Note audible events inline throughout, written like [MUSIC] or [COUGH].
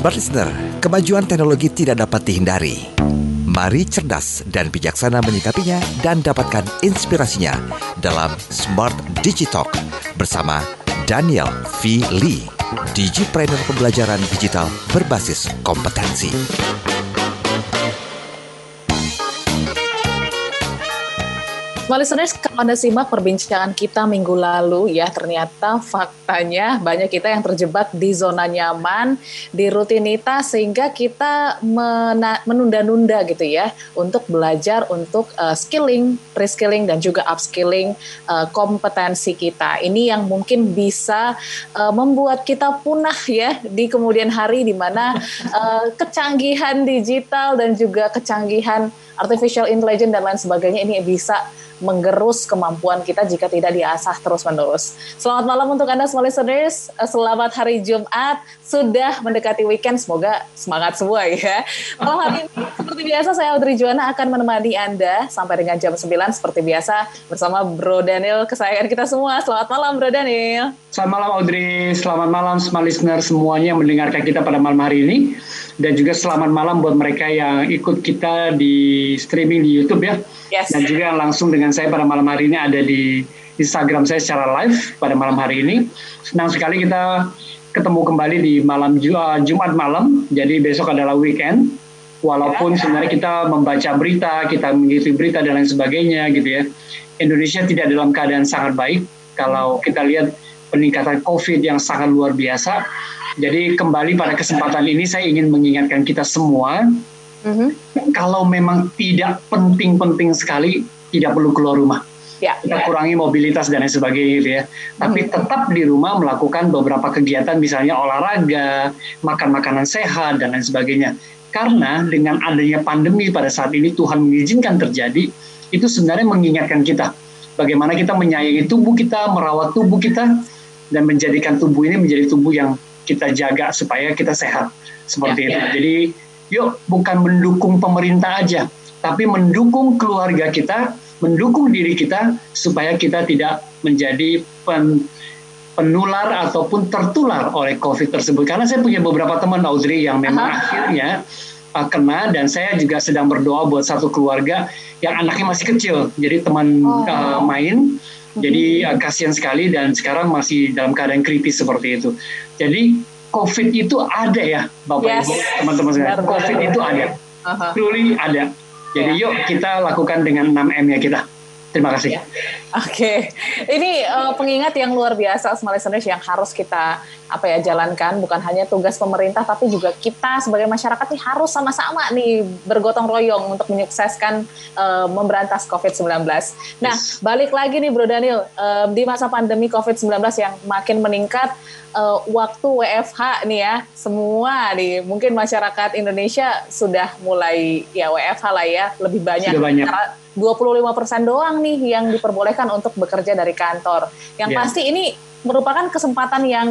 Smart Listener, kemajuan teknologi tidak dapat dihindari. Mari cerdas dan bijaksana menyikapinya dan dapatkan inspirasinya dalam Smart Digital bersama Daniel V. Lee, Digipreneur Pembelajaran Digital Berbasis Kompetensi. Small listeners, kalau Anda simak perbincangan kita minggu lalu ya, ternyata faktanya banyak kita yang terjebak di zona nyaman, di rutinitas sehingga kita menunda-nunda gitu ya untuk belajar untuk uh, skilling, reskilling dan juga upskilling uh, kompetensi kita. Ini yang mungkin bisa uh, membuat kita punah ya di kemudian hari di mana uh, kecanggihan digital dan juga kecanggihan artificial intelligence dan lain sebagainya ini bisa menggerus kemampuan kita jika tidak diasah terus-menerus. Selamat malam untuk Anda semua listeners. Selamat hari Jumat. Sudah mendekati weekend. Semoga semangat semua ya. Malam hari ini seperti biasa saya Audrey Juana akan menemani Anda sampai dengan jam 9 seperti biasa bersama Bro Daniel kesayangan kita semua. Selamat malam Bro Daniel. Selamat malam Audrey. Selamat malam semua listener semuanya yang mendengarkan kita pada malam hari ini. Dan juga selamat malam buat mereka yang ikut kita di streaming di YouTube ya. Yes. Dan juga yang langsung dengan saya pada malam hari ini ada di Instagram saya secara live pada malam hari ini. Senang sekali kita ketemu kembali di malam uh, Jumat malam. Jadi besok adalah weekend. Walaupun ya. sebenarnya kita membaca berita, kita mengikuti berita dan lain sebagainya gitu ya. Indonesia tidak dalam keadaan sangat baik. Kalau kita lihat peningkatan COVID yang sangat luar biasa jadi kembali pada kesempatan ini saya ingin mengingatkan kita semua, mm-hmm. kalau memang tidak penting-penting sekali, tidak perlu keluar rumah. Ya, kita ya. kurangi mobilitas dan lain sebagainya gitu ya. Tapi hmm. tetap di rumah melakukan beberapa kegiatan misalnya olahraga, makan makanan sehat dan lain sebagainya. Karena dengan adanya pandemi pada saat ini Tuhan mengizinkan terjadi, itu sebenarnya mengingatkan kita bagaimana kita menyayangi tubuh kita, merawat tubuh kita dan menjadikan tubuh ini menjadi tubuh yang kita jaga supaya kita sehat seperti ya, itu. Ya. Jadi yuk bukan mendukung pemerintah aja, tapi mendukung keluarga kita, mendukung diri kita supaya kita tidak menjadi pen, penular ataupun tertular oleh COVID tersebut. Karena saya punya beberapa teman Audrey yang memang Aha. akhirnya uh, kena dan saya juga sedang berdoa buat satu keluarga yang anaknya masih kecil, jadi teman oh. uh, main jadi uh, kasihan sekali dan sekarang masih dalam keadaan kritis seperti itu. Jadi COVID itu ada ya, Bapak yes. Ibu, teman-teman sekalian. COVID itu ada, uh-huh. truly ada. Jadi yuk kita lakukan dengan 6 M ya kita. Terima kasih. Ya. Oke, okay. ini uh, pengingat yang luar biasa Smart Listeners yang harus kita apa ya jalankan bukan hanya tugas pemerintah tapi juga kita sebagai masyarakat nih harus sama-sama nih bergotong royong untuk menyukseskan uh, memberantas COVID-19. Nah, yes. balik lagi nih Bro Daniel, uh, di masa pandemi COVID-19 yang makin meningkat uh, waktu WFH nih ya, semua nih mungkin masyarakat Indonesia sudah mulai ya WFH lah ya, lebih banyak. Sudah banyak. 25% doang nih yang diperbolehkan untuk bekerja dari kantor. Yang yeah. pasti ini merupakan kesempatan yang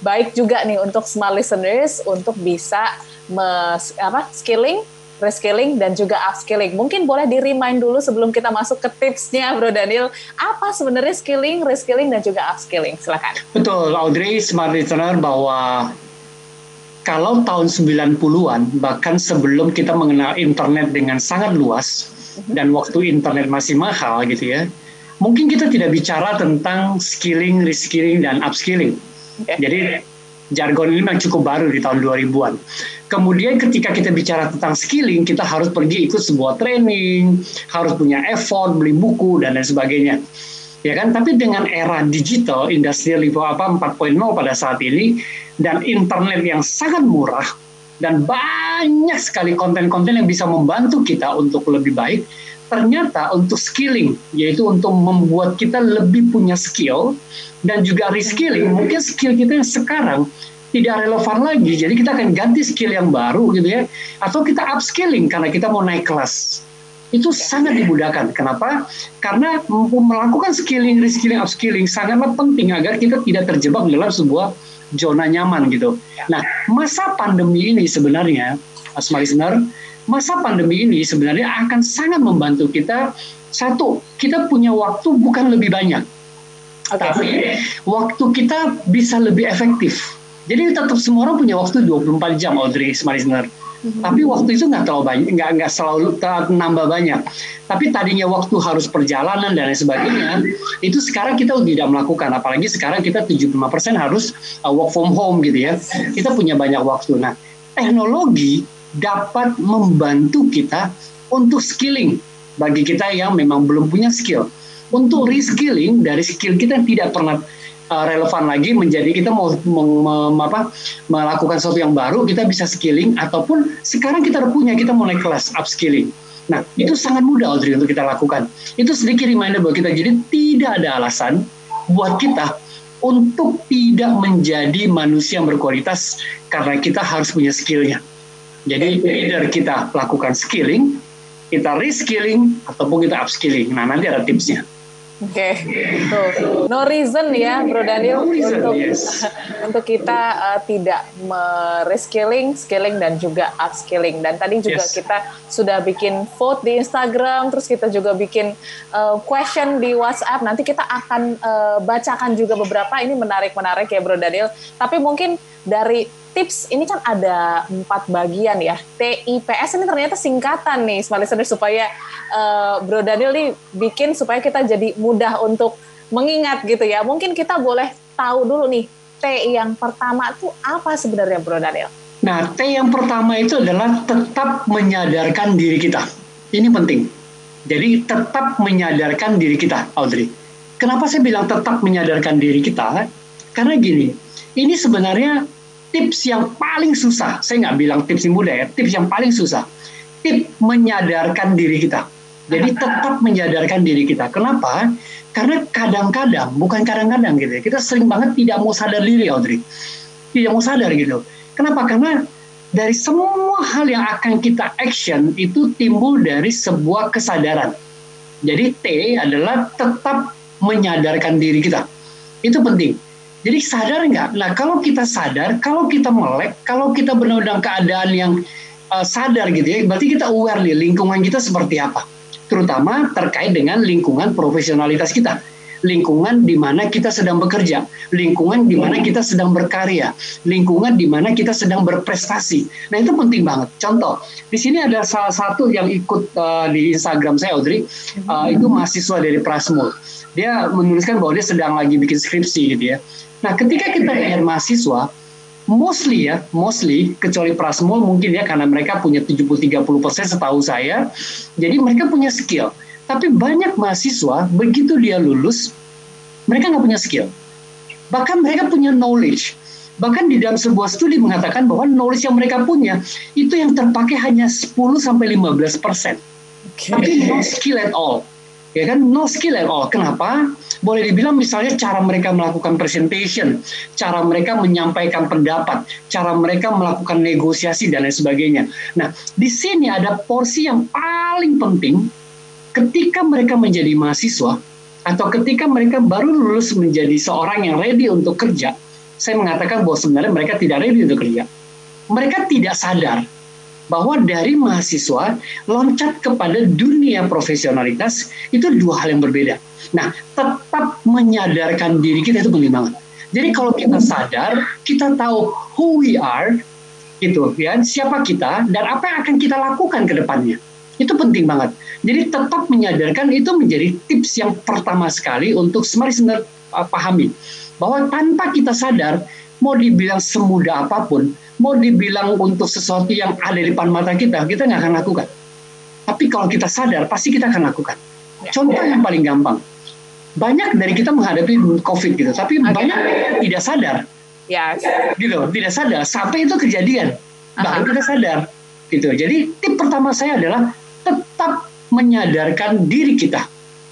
baik juga nih untuk smart listeners untuk bisa mes, apa skilling reskilling dan juga upskilling. Mungkin boleh di remind dulu sebelum kita masuk ke tipsnya Bro Daniel, apa sebenarnya skilling, reskilling dan juga upskilling? Silakan. Betul, Audrey smart listener bahwa kalau tahun 90-an bahkan sebelum kita mengenal internet dengan sangat luas. Dan waktu internet masih mahal gitu ya. Mungkin kita tidak bicara tentang skilling, reskilling dan upskilling Okay. Jadi jargon ini memang cukup baru di tahun 2000-an. Kemudian ketika kita bicara tentang skilling, kita harus pergi ikut sebuah training, harus punya effort, beli buku dan lain sebagainya. Ya kan? Tapi dengan era digital, industri apa 4.0 pada saat ini dan internet yang sangat murah dan banyak sekali konten-konten yang bisa membantu kita untuk lebih baik, ternyata untuk skilling, yaitu untuk membuat kita lebih punya skill dan juga reskilling, mungkin skill kita yang sekarang tidak relevan lagi, jadi kita akan ganti skill yang baru gitu ya, atau kita upskilling karena kita mau naik kelas. Itu sangat dimudahkan. Kenapa? Karena melakukan skilling, reskilling, upskilling sangatlah penting agar kita tidak terjebak dalam sebuah zona nyaman gitu. Nah, masa pandemi ini sebenarnya, Asma listener, masa pandemi ini sebenarnya akan sangat membantu kita. Satu, kita punya waktu bukan lebih banyak, okay. tapi waktu kita bisa lebih efektif. Jadi tetap semua orang punya waktu 24 jam Audrey Smarisner. Mm-hmm. Tapi waktu itu nggak terlalu banyak, nggak nggak selalu nambah banyak. Tapi tadinya waktu harus perjalanan dan lain sebagainya, itu sekarang kita tidak melakukan. Apalagi sekarang kita 75% harus uh, work from home gitu ya. Kita punya banyak waktu. Nah, teknologi dapat membantu kita untuk skilling bagi kita yang memang belum punya skill. Untuk reskilling dari skill kita yang tidak pernah uh, relevan lagi menjadi kita mau meng, apa, melakukan sesuatu yang baru kita bisa skilling ataupun sekarang kita udah punya kita mulai kelas upskilling. Nah itu sangat mudah Audrey untuk kita lakukan. Itu sedikit reminder buat kita. Jadi tidak ada alasan buat kita untuk tidak menjadi manusia yang berkualitas karena kita harus punya skillnya. Jadi either kita lakukan skilling, kita reskilling, ataupun kita upskilling. Nah nanti ada tipsnya. Oke, okay. tuh no reason ya, Bro Daniel, no reason, untuk yes. [LAUGHS] untuk kita uh, tidak mereskilling, skilling dan juga upskilling. Dan tadi juga yes. kita sudah bikin vote di Instagram, terus kita juga bikin uh, question di WhatsApp. Nanti kita akan uh, bacakan juga beberapa. Ini menarik-menarik ya, Bro Daniel. Tapi mungkin dari tips ini kan ada empat bagian ya. TIPS ini ternyata singkatan nih, smart listener supaya uh, Bro Daniel nih bikin supaya kita jadi mudah untuk mengingat gitu ya. Mungkin kita boleh tahu dulu nih T yang pertama tuh apa sebenarnya Bro Daniel? Nah, T yang pertama itu adalah tetap menyadarkan diri kita. Ini penting. Jadi tetap menyadarkan diri kita, Audrey. Kenapa saya bilang tetap menyadarkan diri kita? Karena gini, ini sebenarnya tips yang paling susah, saya nggak bilang tips yang mudah ya, tips yang paling susah, tip menyadarkan diri kita. Jadi tetap menyadarkan diri kita. Kenapa? Karena kadang-kadang, bukan kadang-kadang gitu ya, kita sering banget tidak mau sadar diri, Audrey. Tidak mau sadar gitu. Kenapa? Karena dari semua hal yang akan kita action itu timbul dari sebuah kesadaran. Jadi T adalah tetap menyadarkan diri kita. Itu penting jadi sadar nggak? Nah kalau kita sadar, kalau kita melek, kalau kita benar-benar keadaan yang uh, sadar gitu ya, berarti kita aware nih lingkungan kita seperti apa. Terutama terkait dengan lingkungan profesionalitas kita lingkungan di mana kita sedang bekerja, lingkungan di mana kita sedang berkarya, lingkungan di mana kita sedang berprestasi. Nah itu penting banget. Contoh, di sini ada salah satu yang ikut uh, di Instagram saya, Audrey, uh, itu mahasiswa dari Prasmul. Dia menuliskan bahwa dia sedang lagi bikin skripsi gitu ya. Nah, ketika kita lihat mahasiswa, mostly ya, mostly kecuali Prasmul mungkin ya karena mereka punya 70-30% setahu saya, jadi mereka punya skill. Tapi banyak mahasiswa begitu dia lulus, mereka nggak punya skill. Bahkan mereka punya knowledge. Bahkan di dalam sebuah studi mengatakan bahwa knowledge yang mereka punya itu yang terpakai hanya 10 sampai 15 persen. Okay. Tapi no skill at all ya kan no skill at all. Kenapa? Boleh dibilang misalnya cara mereka melakukan presentation, cara mereka menyampaikan pendapat, cara mereka melakukan negosiasi dan lain sebagainya. Nah, di sini ada porsi yang paling penting ketika mereka menjadi mahasiswa atau ketika mereka baru lulus menjadi seorang yang ready untuk kerja. Saya mengatakan bahwa sebenarnya mereka tidak ready untuk kerja. Mereka tidak sadar bahwa dari mahasiswa loncat kepada dunia profesionalitas itu dua hal yang berbeda. Nah, tetap menyadarkan diri kita itu penting banget. Jadi kalau kita sadar, kita tahu who we are, gitu ya, siapa kita dan apa yang akan kita lakukan ke depannya. Itu penting banget. Jadi tetap menyadarkan itu menjadi tips yang pertama sekali untuk semari uh, pahami bahwa tanpa kita sadar mau dibilang semudah apa pun, mau dibilang untuk sesuatu yang ada di depan mata kita, kita nggak akan lakukan. Tapi kalau kita sadar, pasti kita akan lakukan. Ya. Contoh yang paling gampang, banyak dari kita menghadapi COVID gitu, tapi okay. banyak tidak sadar. Ya. Gitu, tidak sadar sampai itu kejadian, baru kita sadar. Gitu. Jadi tip pertama saya adalah tetap menyadarkan diri kita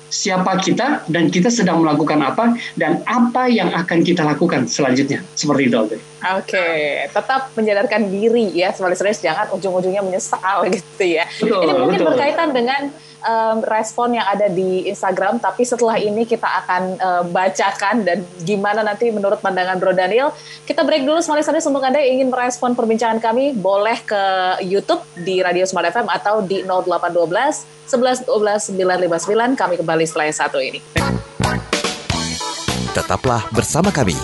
siapa kita dan kita sedang melakukan apa dan apa yang akan kita lakukan selanjutnya. Seperti itu Oke, okay. tetap menyadarkan diri ya sebenarnya jangan ujung-ujungnya menyesal gitu ya. Betul, Ini mungkin betul. berkaitan dengan um, respon yang ada di Instagram, tapi setelah ini kita akan um, bacakan dan gimana nanti menurut pandangan Bro Daniel. Kita break dulu Listeners untuk Anda yang ingin merespon perbincangan kami, boleh ke YouTube di Radio Smart FM atau di 0812 11 12 959. Kami kembali setelah yang satu ini. Tetaplah bersama kami.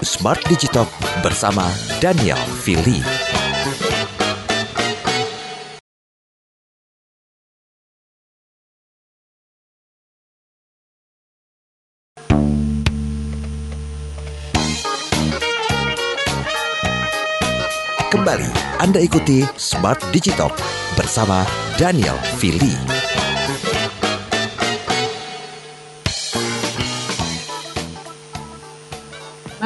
Smart Digital bersama Daniel Fili. Kembali Anda ikuti Smart Digital bersama Daniel Fili.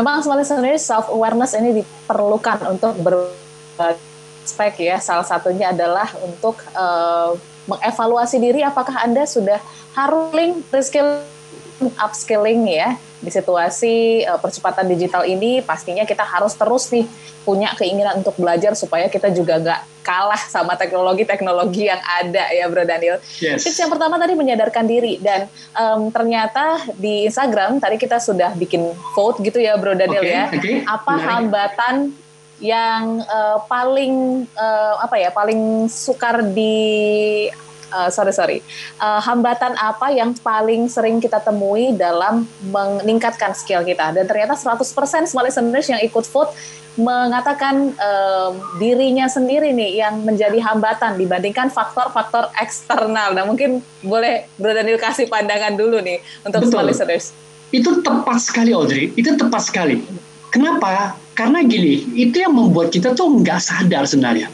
Memang sebenarnya self awareness ini diperlukan untuk beraspek ya. Salah satunya adalah untuk uh, mengevaluasi diri apakah Anda sudah harus reskilling, upskilling ya di situasi uh, percepatan digital ini pastinya kita harus terus nih punya keinginan untuk belajar supaya kita juga nggak kalah sama teknologi-teknologi yang ada ya Bro Daniel. Yes. Tips yang pertama tadi menyadarkan diri dan um, ternyata di Instagram tadi kita sudah bikin vote gitu ya Bro Daniel okay, ya. Okay. Apa Menarik. hambatan yang uh, paling uh, apa ya paling sukar di uh, sorry sorry uh, hambatan apa yang paling sering kita temui dalam meningkatkan skill kita dan ternyata 100% small listeners yang ikut vote mengatakan um, dirinya sendiri nih yang menjadi hambatan dibandingkan faktor-faktor eksternal. Nah mungkin boleh Bro Daniel kasih pandangan dulu nih untuk Betul. small listeners. Itu tepat sekali Audrey, itu tepat sekali. Kenapa? Karena gini, itu yang membuat kita tuh nggak sadar sebenarnya.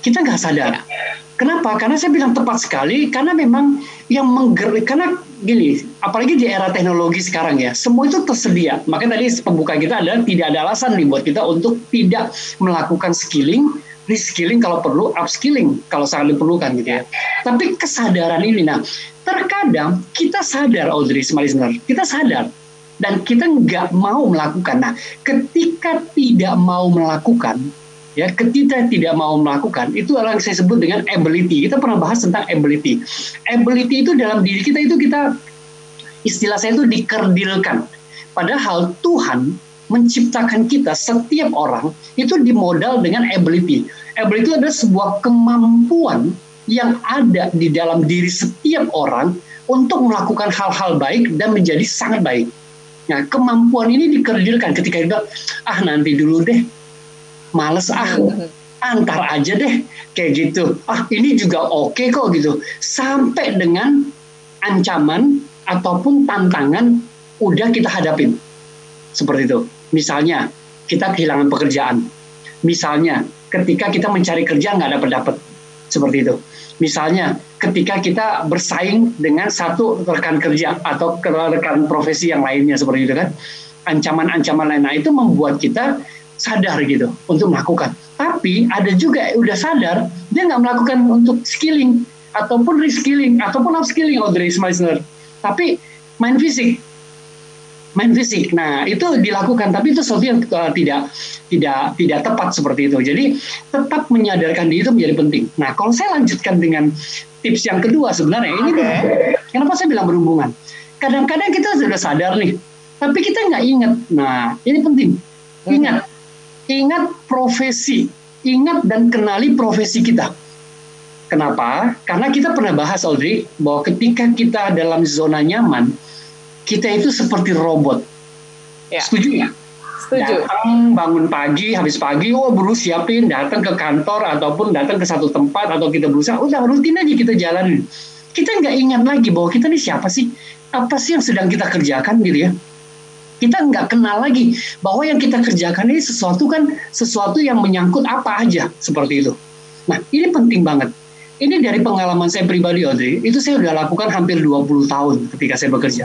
Kita nggak sadar. Ya Kenapa? Karena saya bilang tepat sekali, karena memang yang menggerak, karena gini, apalagi di era teknologi sekarang ya, semua itu tersedia. Makanya tadi pembuka kita adalah tidak ada alasan nih buat kita untuk tidak melakukan skilling, reskilling kalau perlu, upskilling kalau sangat diperlukan gitu ya. Tapi kesadaran ini, nah terkadang kita sadar Audrey, listener, kita sadar dan kita nggak mau melakukan. Nah, ketika tidak mau melakukan, ya ketika tidak mau melakukan itu adalah yang saya sebut dengan ability. Kita pernah bahas tentang ability. Ability itu dalam diri kita itu kita istilah saya itu dikerdilkan. Padahal Tuhan menciptakan kita setiap orang itu dimodal dengan ability. Ability itu adalah sebuah kemampuan yang ada di dalam diri setiap orang untuk melakukan hal-hal baik dan menjadi sangat baik. Nah, kemampuan ini dikerdilkan ketika kita ah nanti dulu deh, males ah antar aja deh kayak gitu. Ah ini juga oke okay kok gitu. Sampai dengan ancaman ataupun tantangan udah kita hadapin. Seperti itu. Misalnya kita kehilangan pekerjaan. Misalnya ketika kita mencari kerja nggak dapat dapat seperti itu. Misalnya ketika kita bersaing dengan satu rekan kerja atau rekan profesi yang lainnya seperti itu kan. Ancaman-ancaman lain. Nah itu membuat kita sadar gitu untuk melakukan. Tapi ada juga yang udah sadar dia nggak melakukan untuk skilling ataupun reskilling ataupun upskilling Audrey Meisner. Tapi main fisik, main fisik. Nah itu dilakukan, tapi itu sesuatu yang uh, tidak tidak tidak tepat seperti itu. Jadi tetap menyadarkan diri itu menjadi penting. Nah kalau saya lanjutkan dengan tips yang kedua sebenarnya ini okay. kenapa saya bilang berhubungan? Kadang-kadang kita sudah sadar nih, tapi kita nggak ingat. Nah ini penting. Ingat, Ingat profesi, ingat dan kenali profesi kita. Kenapa? Karena kita pernah bahas Audrey bahwa ketika kita dalam zona nyaman, kita itu seperti robot. Ya. Setuju ya? Setuju. Datang bangun pagi, habis pagi, oh buru siapin, datang ke kantor ataupun datang ke satu tempat atau kita berusaha, udah rutin aja kita jalanin. Kita nggak ingat lagi bahwa kita ini siapa sih? Apa sih yang sedang kita kerjakan gitu ya? Kita nggak kenal lagi bahwa yang kita kerjakan ini sesuatu kan sesuatu yang menyangkut apa aja seperti itu. Nah ini penting banget. Ini dari pengalaman saya pribadi Audrey, itu saya sudah lakukan hampir 20 tahun ketika saya bekerja.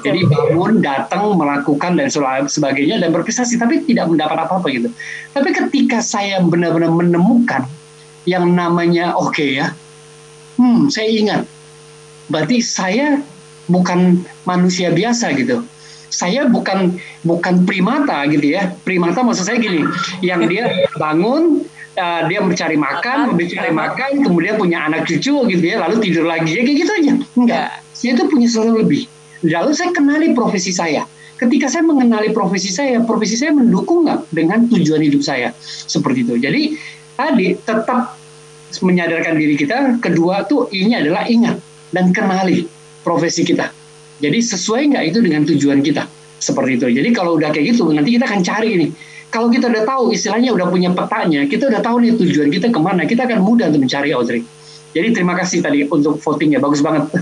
Jadi bangun, datang, melakukan dan sebagainya dan berprestasi, tapi tidak mendapat apa-apa gitu. Tapi ketika saya benar-benar menemukan yang namanya oke okay ya, hmm, saya ingat, berarti saya bukan manusia biasa gitu saya bukan bukan primata gitu ya. Primata maksud saya gini, yang dia bangun uh, dia mencari makan, mencari makan, kemudian punya anak cucu gitu ya, lalu tidur lagi ya kayak gitu aja. Enggak, saya itu punya sesuatu lebih. Lalu saya kenali profesi saya. Ketika saya mengenali profesi saya, profesi saya mendukung nggak dengan tujuan hidup saya seperti itu. Jadi tadi tetap menyadarkan diri kita. Kedua tuh ini adalah ingat dan kenali profesi kita. Jadi sesuai nggak itu dengan tujuan kita? seperti itu. Jadi kalau udah kayak gitu, nanti kita akan cari nih. Kalau kita udah tahu istilahnya udah punya petanya, kita udah tahu nih tujuan kita ke mana, kita akan mudah untuk mencari Audrey. Jadi terima kasih tadi untuk votingnya, bagus banget. [LAUGHS]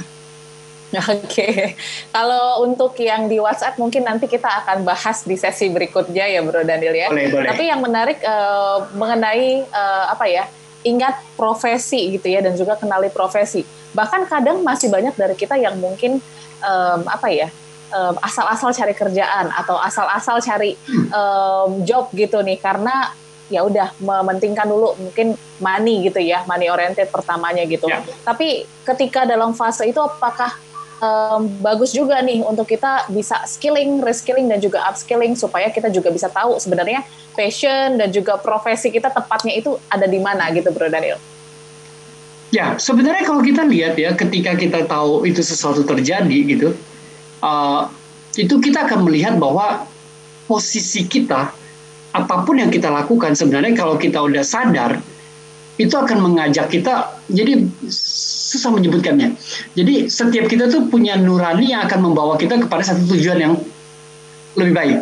Oke, okay. kalau untuk yang di WhatsApp mungkin nanti kita akan bahas di sesi berikutnya ya Bro Daniel ya. Boleh, boleh. Tapi yang menarik uh, mengenai uh, apa ya, ingat profesi gitu ya dan juga kenali profesi. Bahkan kadang masih banyak dari kita yang mungkin um, apa ya, um, asal-asal cari kerjaan atau asal-asal cari um, job gitu nih karena ya udah mementingkan dulu mungkin money gitu ya money oriented pertamanya gitu ya. tapi ketika dalam fase itu apakah um, bagus juga nih untuk kita bisa skilling, reskilling dan juga upskilling supaya kita juga bisa tahu sebenarnya passion dan juga profesi kita tepatnya itu ada di mana gitu Bro Daniel. Ya, sebenarnya kalau kita lihat ya ketika kita tahu itu sesuatu terjadi gitu, uh, itu kita akan melihat bahwa posisi kita apa pun yang kita lakukan sebenarnya kalau kita udah sadar itu akan mengajak kita jadi susah menyebutkannya. Jadi setiap kita tuh punya nurani yang akan membawa kita kepada satu tujuan yang lebih baik.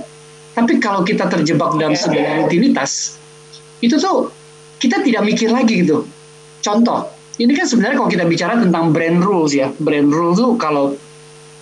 Tapi kalau kita terjebak dalam sebuah rutinitas, itu tuh kita tidak mikir lagi gitu. Contoh, ini kan sebenarnya kalau kita bicara tentang brand rules ya, brand rules tuh kalau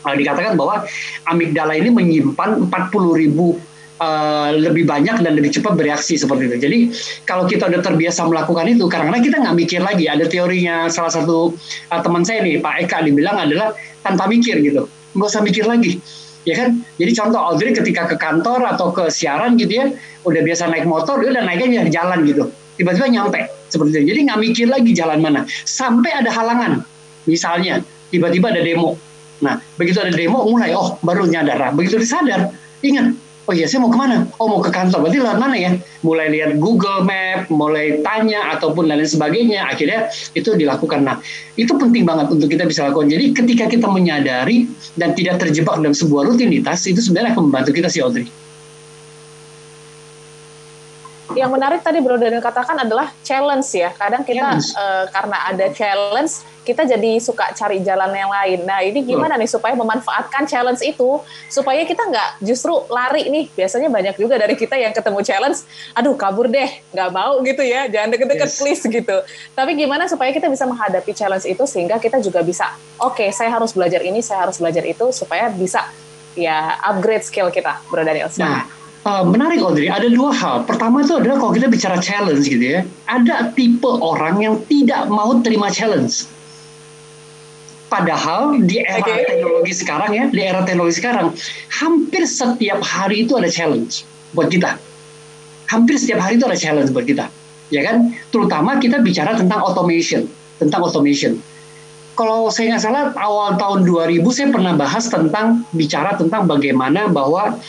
uh, dikatakan bahwa amigdala ini menyimpan 40 ribu uh, lebih banyak dan lebih cepat bereaksi seperti itu. Jadi kalau kita udah terbiasa melakukan itu, karena kita nggak mikir lagi. Ada teorinya salah satu uh, teman saya nih, Pak Eka, dibilang adalah tanpa mikir gitu, nggak usah mikir lagi. Ya kan? Jadi contoh Audrey ketika ke kantor atau ke siaran gitu ya, udah biasa naik motor, dia udah naiknya jalan gitu. Tiba-tiba nyampe seperti itu. Jadi nggak mikir lagi jalan mana. Sampai ada halangan, misalnya tiba-tiba ada demo Nah, begitu ada demo mulai, oh baru nyadar. Nah, begitu disadar, ingat, oh iya saya mau ke mana? Oh mau ke kantor, berarti lewat mana ya? Mulai lihat Google Map, mulai tanya ataupun lain sebagainya, akhirnya itu dilakukan. Nah, itu penting banget untuk kita bisa lakukan. Jadi ketika kita menyadari dan tidak terjebak dalam sebuah rutinitas, itu sebenarnya akan membantu kita si Audrey. Yang menarik tadi Bro Daniel katakan adalah challenge ya. Kadang kita uh, karena ada challenge, kita jadi suka cari jalan yang lain. Nah ini gimana nih supaya memanfaatkan challenge itu supaya kita nggak justru lari nih. Biasanya banyak juga dari kita yang ketemu challenge, aduh kabur deh, nggak mau gitu ya, jangan deket-deket yes. please gitu. Tapi gimana supaya kita bisa menghadapi challenge itu sehingga kita juga bisa, oke okay, saya harus belajar ini, saya harus belajar itu supaya bisa ya upgrade skill kita, Bro Daniel. Nah, Uh, menarik Audrey, ada dua hal. Pertama itu adalah kalau kita bicara challenge gitu ya, ada tipe orang yang tidak mau terima challenge. Padahal di era okay. teknologi sekarang ya, di era teknologi sekarang, hampir setiap hari itu ada challenge buat kita. Hampir setiap hari itu ada challenge buat kita, ya kan? Terutama kita bicara tentang automation, tentang automation. Kalau saya nggak salah awal tahun 2000 saya pernah bahas tentang bicara tentang bagaimana bahwa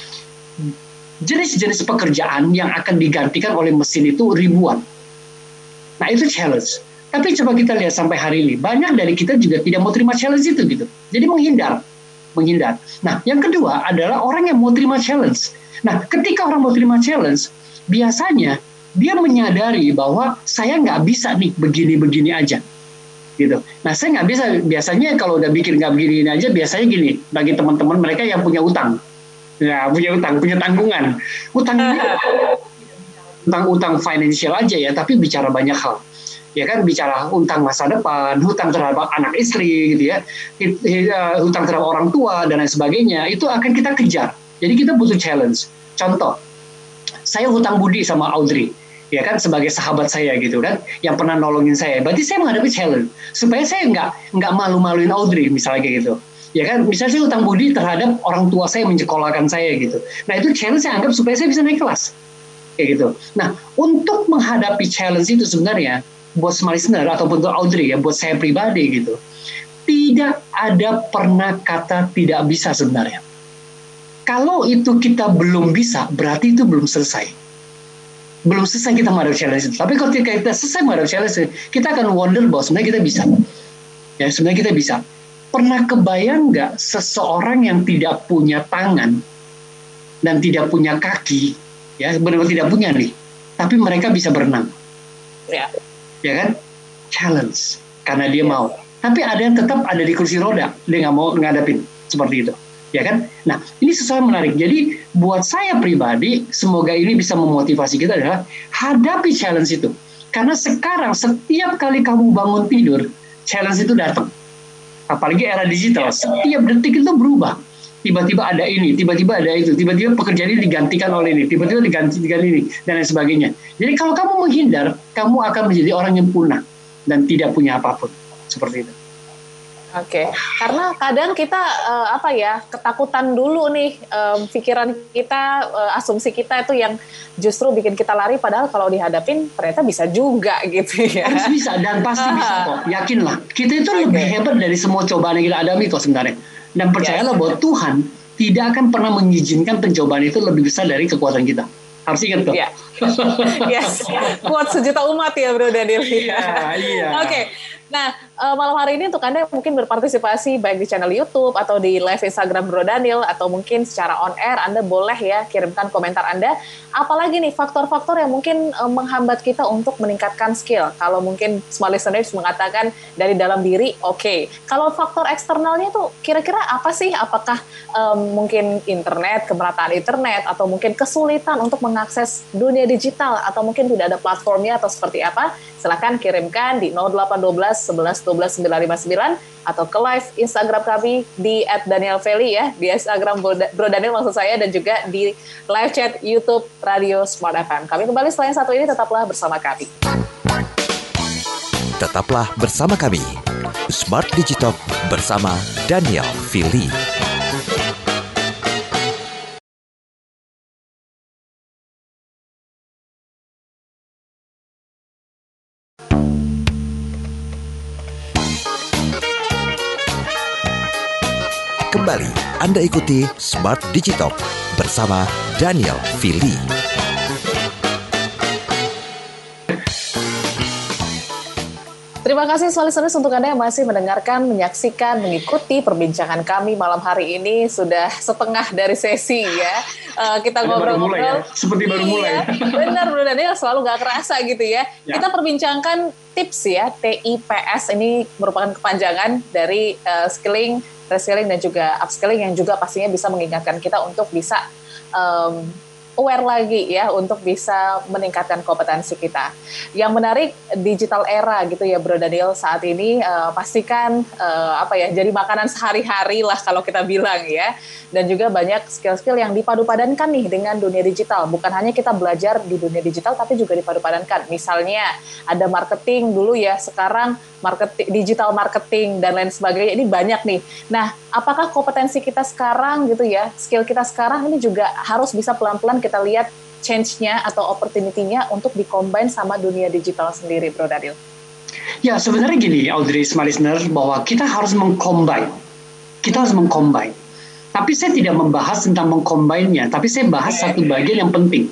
jenis-jenis pekerjaan yang akan digantikan oleh mesin itu ribuan. Nah itu challenge. Tapi coba kita lihat sampai hari ini, banyak dari kita juga tidak mau terima challenge itu gitu. Jadi menghindar, menghindar. Nah yang kedua adalah orang yang mau terima challenge. Nah ketika orang mau terima challenge, biasanya dia menyadari bahwa saya nggak bisa nih begini-begini aja gitu. Nah saya nggak bisa biasanya kalau udah bikin nggak begini aja biasanya gini bagi teman-teman mereka yang punya utang Ya, punya utang, punya tanggungan. Utang [LAUGHS] utang utang financial aja ya, tapi bicara banyak hal. Ya kan bicara utang masa depan, hutang terhadap anak istri gitu ya, hutang terhadap orang tua dan lain sebagainya, itu akan kita kejar. Jadi kita butuh challenge. Contoh, saya hutang budi sama Audrey ya kan sebagai sahabat saya gitu kan yang pernah nolongin saya berarti saya menghadapi challenge supaya saya nggak nggak malu-maluin Audrey misalnya kayak gitu ya kan misalnya saya utang budi terhadap orang tua saya menyekolahkan saya gitu nah itu challenge saya anggap supaya saya bisa naik kelas kayak gitu nah untuk menghadapi challenge itu sebenarnya buat smart listener ataupun untuk Audrey ya buat saya pribadi gitu tidak ada pernah kata tidak bisa sebenarnya kalau itu kita belum bisa berarti itu belum selesai belum selesai kita menghadapi challenge itu. Tapi ketika kita selesai menghadapi challenge kita akan wonder bahwa sebenarnya kita bisa. Ya, sebenarnya kita bisa. Pernah kebayang nggak seseorang yang tidak punya tangan dan tidak punya kaki, ya benar-benar tidak punya nih, tapi mereka bisa berenang, ya, ya kan? Challenge karena dia mau. Tapi ada yang tetap ada di kursi roda, dia nggak mau ngadapin seperti itu, ya kan? Nah, ini sesuatu yang menarik. Jadi buat saya pribadi, semoga ini bisa memotivasi kita adalah hadapi challenge itu. Karena sekarang setiap kali kamu bangun tidur, challenge itu datang. Apalagi era digital, setiap detik itu berubah. Tiba-tiba ada ini, tiba-tiba ada itu, tiba-tiba pekerjaan ini digantikan oleh ini, tiba-tiba digantikan ini, dan lain sebagainya. Jadi kalau kamu menghindar, kamu akan menjadi orang yang punah dan tidak punya apa pun. Seperti itu. Oke, okay. karena kadang kita uh, apa ya ketakutan dulu nih um, pikiran kita, uh, asumsi kita itu yang justru bikin kita lari. Padahal kalau dihadapin ternyata bisa juga [LAUGHS] gitu ya. Harus bisa dan pasti bisa kok, yakinlah. Kita itu okay. lebih hebat dari semua cobaan yang kita alami kok sebenarnya. Dan percayalah yes. bahwa Tuhan tidak akan pernah mengizinkan pencobaan itu lebih besar dari kekuatan kita. Harus ingat tuh. Yeah. yes, [LAUGHS] kuat sejuta umat ya Bro Daniel. Iya, iya. Oke. Okay. Nah, uh, malam hari ini untuk Anda yang mungkin berpartisipasi baik di channel YouTube atau di live Instagram Bro Daniel atau mungkin secara on air, Anda boleh ya kirimkan komentar Anda. Apalagi nih faktor-faktor yang mungkin uh, menghambat kita untuk meningkatkan skill. Kalau mungkin small listeners mengatakan dari dalam diri, oke. Okay. Kalau faktor eksternalnya itu kira-kira apa sih? Apakah um, mungkin internet, kemerataan internet, atau mungkin kesulitan untuk mengakses dunia digital, atau mungkin tidak ada platformnya atau seperti apa? Silahkan kirimkan di 0812 11 12 959 atau ke live Instagram kami di @danielfeli ya di Instagram Bro Daniel maksud saya dan juga di live chat YouTube Radio Smart FM. Kami kembali yang satu ini tetaplah bersama kami. Tetaplah bersama kami. Smart Digital bersama Daniel Fili. Anda ikuti Smart Digital bersama Daniel Fili. Terima kasih listeners untuk Anda yang masih mendengarkan, menyaksikan, mengikuti perbincangan kami malam hari ini. Sudah setengah dari sesi ya. Uh, kita ngobrol-ngobrol. Ya. Seperti baru mulai. Iya, benar, Bro Daniel selalu nggak kerasa gitu ya. ya. Kita perbincangkan tips ya, TIPS ini merupakan kepanjangan dari uh, skilling reskilling dan juga upskilling yang juga pastinya bisa mengingatkan kita untuk bisa um, aware lagi ya untuk bisa meningkatkan kompetensi kita. Yang menarik digital era gitu ya Bro Daniel saat ini uh, pastikan uh, apa ya jadi makanan sehari-hari lah kalau kita bilang ya. Dan juga banyak skill-skill yang dipadu-padankan nih dengan dunia digital. Bukan hanya kita belajar di dunia digital tapi juga dipadu-padankan. Misalnya ada marketing dulu ya, sekarang marketing digital marketing dan lain sebagainya ini banyak nih. Nah, apakah kompetensi kita sekarang gitu ya, skill kita sekarang ini juga harus bisa pelan-pelan kita lihat change-nya atau opportunity-nya untuk dikombin sama dunia digital sendiri, Bro Dadil? Ya, sebenarnya gini, Audrey, smart listener, bahwa kita harus mengcombine. Kita harus mengcombine. Tapi saya tidak membahas tentang mengcombine-nya, tapi saya bahas satu bagian yang penting.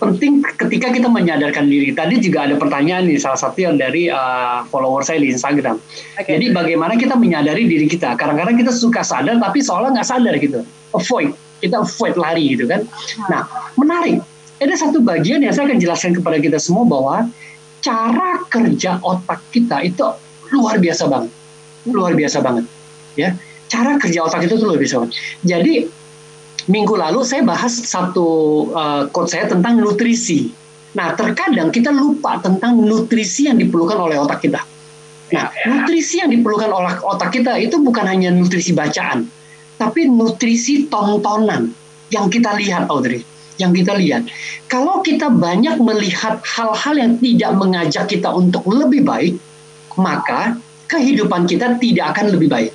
Penting ketika kita menyadarkan diri. Tadi juga ada pertanyaan nih, salah satu yang dari uh, follower saya di Instagram. Okay. Jadi bagaimana kita menyadari diri kita? Kadang-kadang kita suka sadar, tapi seolah nggak sadar gitu. Avoid kita avoid lari gitu kan. Nah, menarik. Ada satu bagian yang saya akan jelaskan kepada kita semua bahwa cara kerja otak kita itu luar biasa banget. Luar biasa banget. Ya, cara kerja otak itu tuh luar biasa banget. Jadi minggu lalu saya bahas satu uh, quote saya tentang nutrisi. Nah, terkadang kita lupa tentang nutrisi yang diperlukan oleh otak kita. Nah, nutrisi yang diperlukan oleh otak kita itu bukan hanya nutrisi bacaan, tapi nutrisi tontonan yang kita lihat Audrey yang kita lihat kalau kita banyak melihat hal-hal yang tidak mengajak kita untuk lebih baik maka kehidupan kita tidak akan lebih baik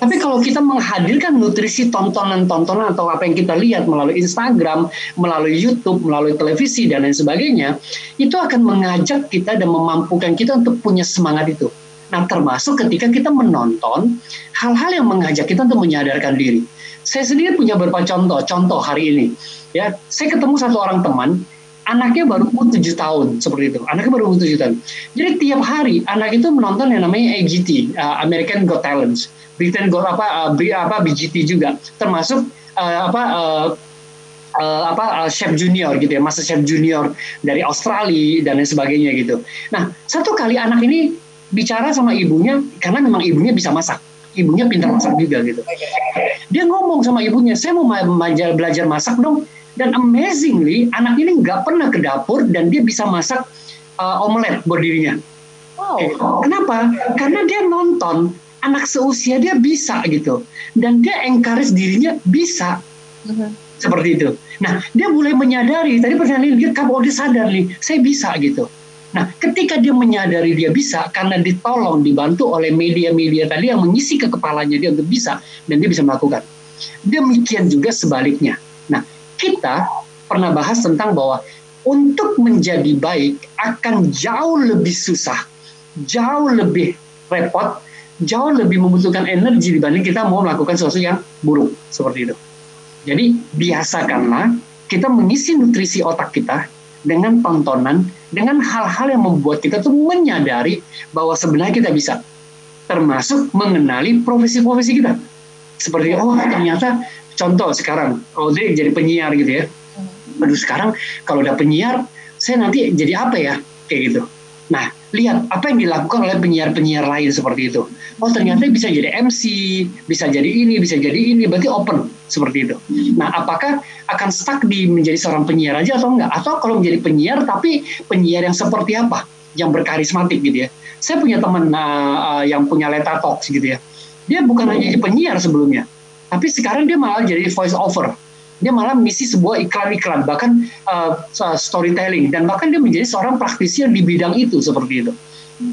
tapi kalau kita menghadirkan nutrisi tontonan-tontonan atau apa yang kita lihat melalui Instagram, melalui YouTube, melalui televisi dan lain sebagainya, itu akan mengajak kita dan memampukan kita untuk punya semangat itu. Nah, termasuk ketika kita menonton hal-hal yang mengajak kita untuk menyadarkan diri. Saya sendiri punya beberapa contoh, contoh hari ini. Ya, saya ketemu satu orang teman, anaknya baru umur 7 tahun seperti itu. Anaknya baru umur 7 tahun. Jadi tiap hari anak itu menonton yang namanya AGT, uh, American Got Talent. Britain Got apa uh, apa BGT juga, termasuk uh, apa uh, uh, apa uh, chef junior gitu ya, masa chef junior dari Australia dan lain sebagainya gitu. Nah, satu kali anak ini bicara sama ibunya karena memang ibunya bisa masak ibunya pintar masak juga gitu Dia ngomong sama ibunya, saya mau belajar belajar masak dong. Dan amazingly, anak ini nggak pernah ke dapur dan dia bisa masak uh, omelet buat dirinya. Wow. Okay. Kenapa? Karena dia nonton anak seusia dia bisa gitu, dan dia encourage dirinya bisa. Uh-huh. Seperti itu. Nah, dia mulai menyadari. Tadi pertanyaan dia, kamu udah sadar nih, saya bisa gitu. Nah, ketika dia menyadari dia bisa karena ditolong, dibantu oleh media-media tadi yang mengisi ke kepalanya dia untuk bisa dan dia bisa melakukan. Demikian juga sebaliknya. Nah, kita pernah bahas tentang bahwa untuk menjadi baik akan jauh lebih susah, jauh lebih repot, jauh lebih membutuhkan energi dibanding kita mau melakukan sesuatu yang buruk seperti itu. Jadi biasakanlah kita mengisi nutrisi otak kita dengan tontonan, dengan hal-hal yang membuat kita tuh menyadari bahwa sebenarnya kita bisa, termasuk mengenali profesi-profesi kita. Seperti oh ternyata contoh sekarang Audrey jadi penyiar gitu ya. Aduh sekarang kalau udah penyiar, saya nanti jadi apa ya kayak gitu. Nah, lihat apa yang dilakukan oleh penyiar-penyiar lain seperti itu. Oh, ternyata bisa jadi MC, bisa jadi ini, bisa jadi ini, berarti open seperti itu. Nah, apakah akan stuck di menjadi seorang penyiar aja atau enggak? Atau kalau menjadi penyiar tapi penyiar yang seperti apa? Yang berkarismatik gitu ya. Saya punya teman uh, yang punya Leta Talks gitu ya. Dia bukan hanya penyiar sebelumnya, tapi sekarang dia malah jadi voice over dia malah misi sebuah iklan-iklan bahkan uh, storytelling dan bahkan dia menjadi seorang praktisi yang di bidang itu seperti itu.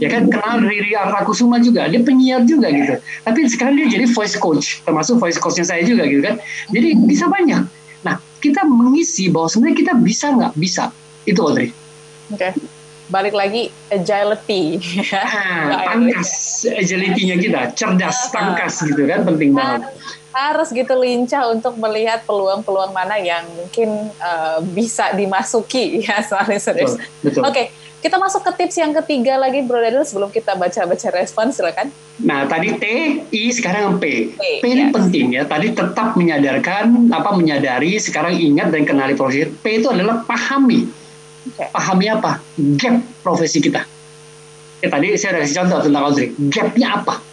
Ya kan? Kenal Riri Artakusuma juga dia penyiar juga gitu. Tapi sekarang dia jadi voice coach termasuk voice coachnya saya juga gitu kan. Jadi bisa banyak. Nah kita mengisi bahwa sebenarnya kita bisa nggak? Bisa. Itu Audrey. Oke. Okay. balik lagi agility. Ah, [LAUGHS] tangkas agility-nya kita. Cerdas tangkas gitu kan penting banget harus gitu lincah untuk melihat peluang-peluang mana yang mungkin uh, bisa dimasuki [LAUGHS] ya soalnya serius. Oke, okay, kita masuk ke tips yang ketiga lagi Bro Daniel sebelum kita baca-baca respon silakan. Nah, tadi T, I, sekarang P. P, P ini penting ya. Tadi tetap menyadarkan apa menyadari, sekarang ingat dan kenali profesi. P itu adalah pahami. Okay. Pahami apa? Gap profesi kita. Ya, tadi saya udah kasih contoh tentang Audrey. Gapnya apa?